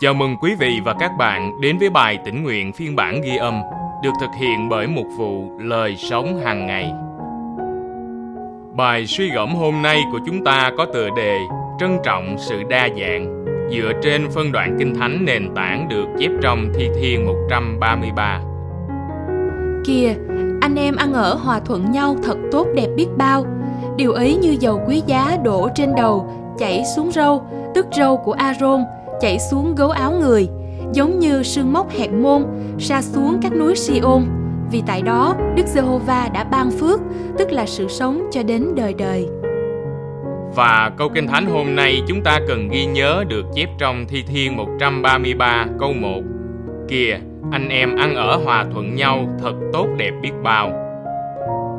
Chào mừng quý vị và các bạn đến với bài tỉnh nguyện phiên bản ghi âm được thực hiện bởi một vụ lời sống hàng ngày. Bài suy gẫm hôm nay của chúng ta có tựa đề Trân trọng sự đa dạng dựa trên phân đoạn kinh thánh nền tảng được chép trong Thi Thiên 133. Kìa, anh em ăn ở hòa thuận nhau thật tốt đẹp biết bao. Điều ấy như dầu quý giá đổ trên đầu, chảy xuống râu, tức râu của Aaron, chảy xuống gấu áo người, giống như sương mốc hẹn môn, sa xuống các núi Siôn. Vì tại đó, Đức Giê-hô-va đã ban phước, tức là sự sống cho đến đời đời. Và câu kinh thánh hôm nay chúng ta cần ghi nhớ được chép trong Thi Thiên 133 câu 1. Kìa, anh em ăn ở hòa thuận nhau thật tốt đẹp biết bao.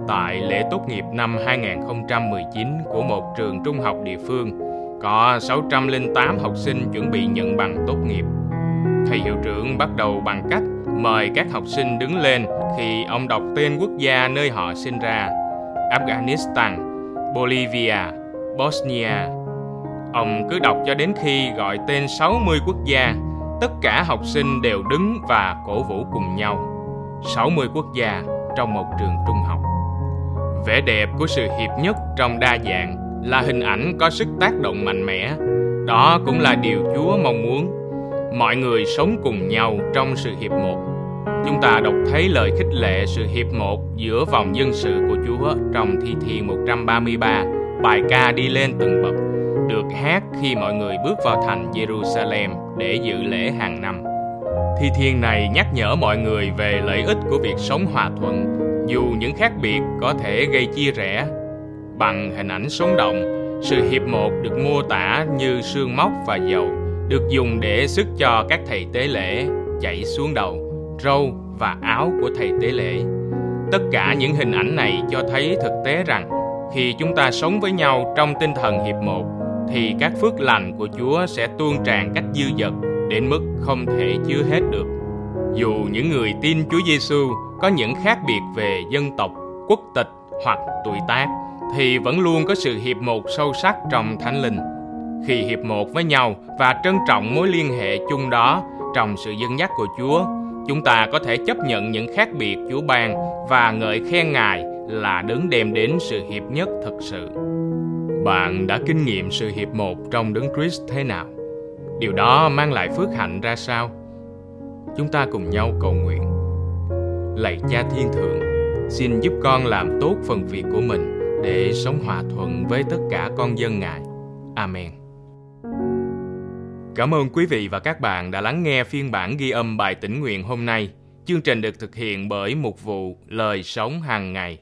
Tại lễ tốt nghiệp năm 2019 của một trường trung học địa phương, có 608 học sinh chuẩn bị nhận bằng tốt nghiệp. Thầy hiệu trưởng bắt đầu bằng cách mời các học sinh đứng lên khi ông đọc tên quốc gia nơi họ sinh ra: Afghanistan, Bolivia, Bosnia. Ông cứ đọc cho đến khi gọi tên 60 quốc gia, tất cả học sinh đều đứng và cổ vũ cùng nhau. 60 quốc gia trong một trường trung học. Vẻ đẹp của sự hiệp nhất trong đa dạng là hình ảnh có sức tác động mạnh mẽ. Đó cũng là điều Chúa mong muốn. Mọi người sống cùng nhau trong sự hiệp một. Chúng ta đọc thấy lời khích lệ sự hiệp một giữa vòng dân sự của Chúa trong Thi Thiên 133 bài ca đi lên từng bậc được hát khi mọi người bước vào thành Jerusalem để dự lễ hàng năm. Thi thiên này nhắc nhở mọi người về lợi ích của việc sống hòa thuận, dù những khác biệt có thể gây chia rẽ. Bằng hình ảnh sống động, sự hiệp một được mô tả như sương móc và dầu, được dùng để sức cho các thầy tế lễ chảy xuống đầu, râu và áo của thầy tế lễ. Tất cả những hình ảnh này cho thấy thực tế rằng khi chúng ta sống với nhau trong tinh thần hiệp một thì các phước lành của Chúa sẽ tuôn tràn cách dư dật đến mức không thể chứa hết được. Dù những người tin Chúa Giêsu có những khác biệt về dân tộc, quốc tịch hoặc tuổi tác thì vẫn luôn có sự hiệp một sâu sắc trong Thánh Linh. Khi hiệp một với nhau và trân trọng mối liên hệ chung đó trong sự dân dắt của Chúa, chúng ta có thể chấp nhận những khác biệt Chúa ban và ngợi khen Ngài là đấng đem đến sự hiệp nhất thực sự. Bạn đã kinh nghiệm sự hiệp một trong đấng Christ thế nào? Điều đó mang lại phước hạnh ra sao? Chúng ta cùng nhau cầu nguyện. Lạy Cha Thiên Thượng, xin giúp con làm tốt phần việc của mình để sống hòa thuận với tất cả con dân Ngài. Amen. Cảm ơn quý vị và các bạn đã lắng nghe phiên bản ghi âm bài tĩnh nguyện hôm nay. Chương trình được thực hiện bởi mục vụ lời sống hàng ngày.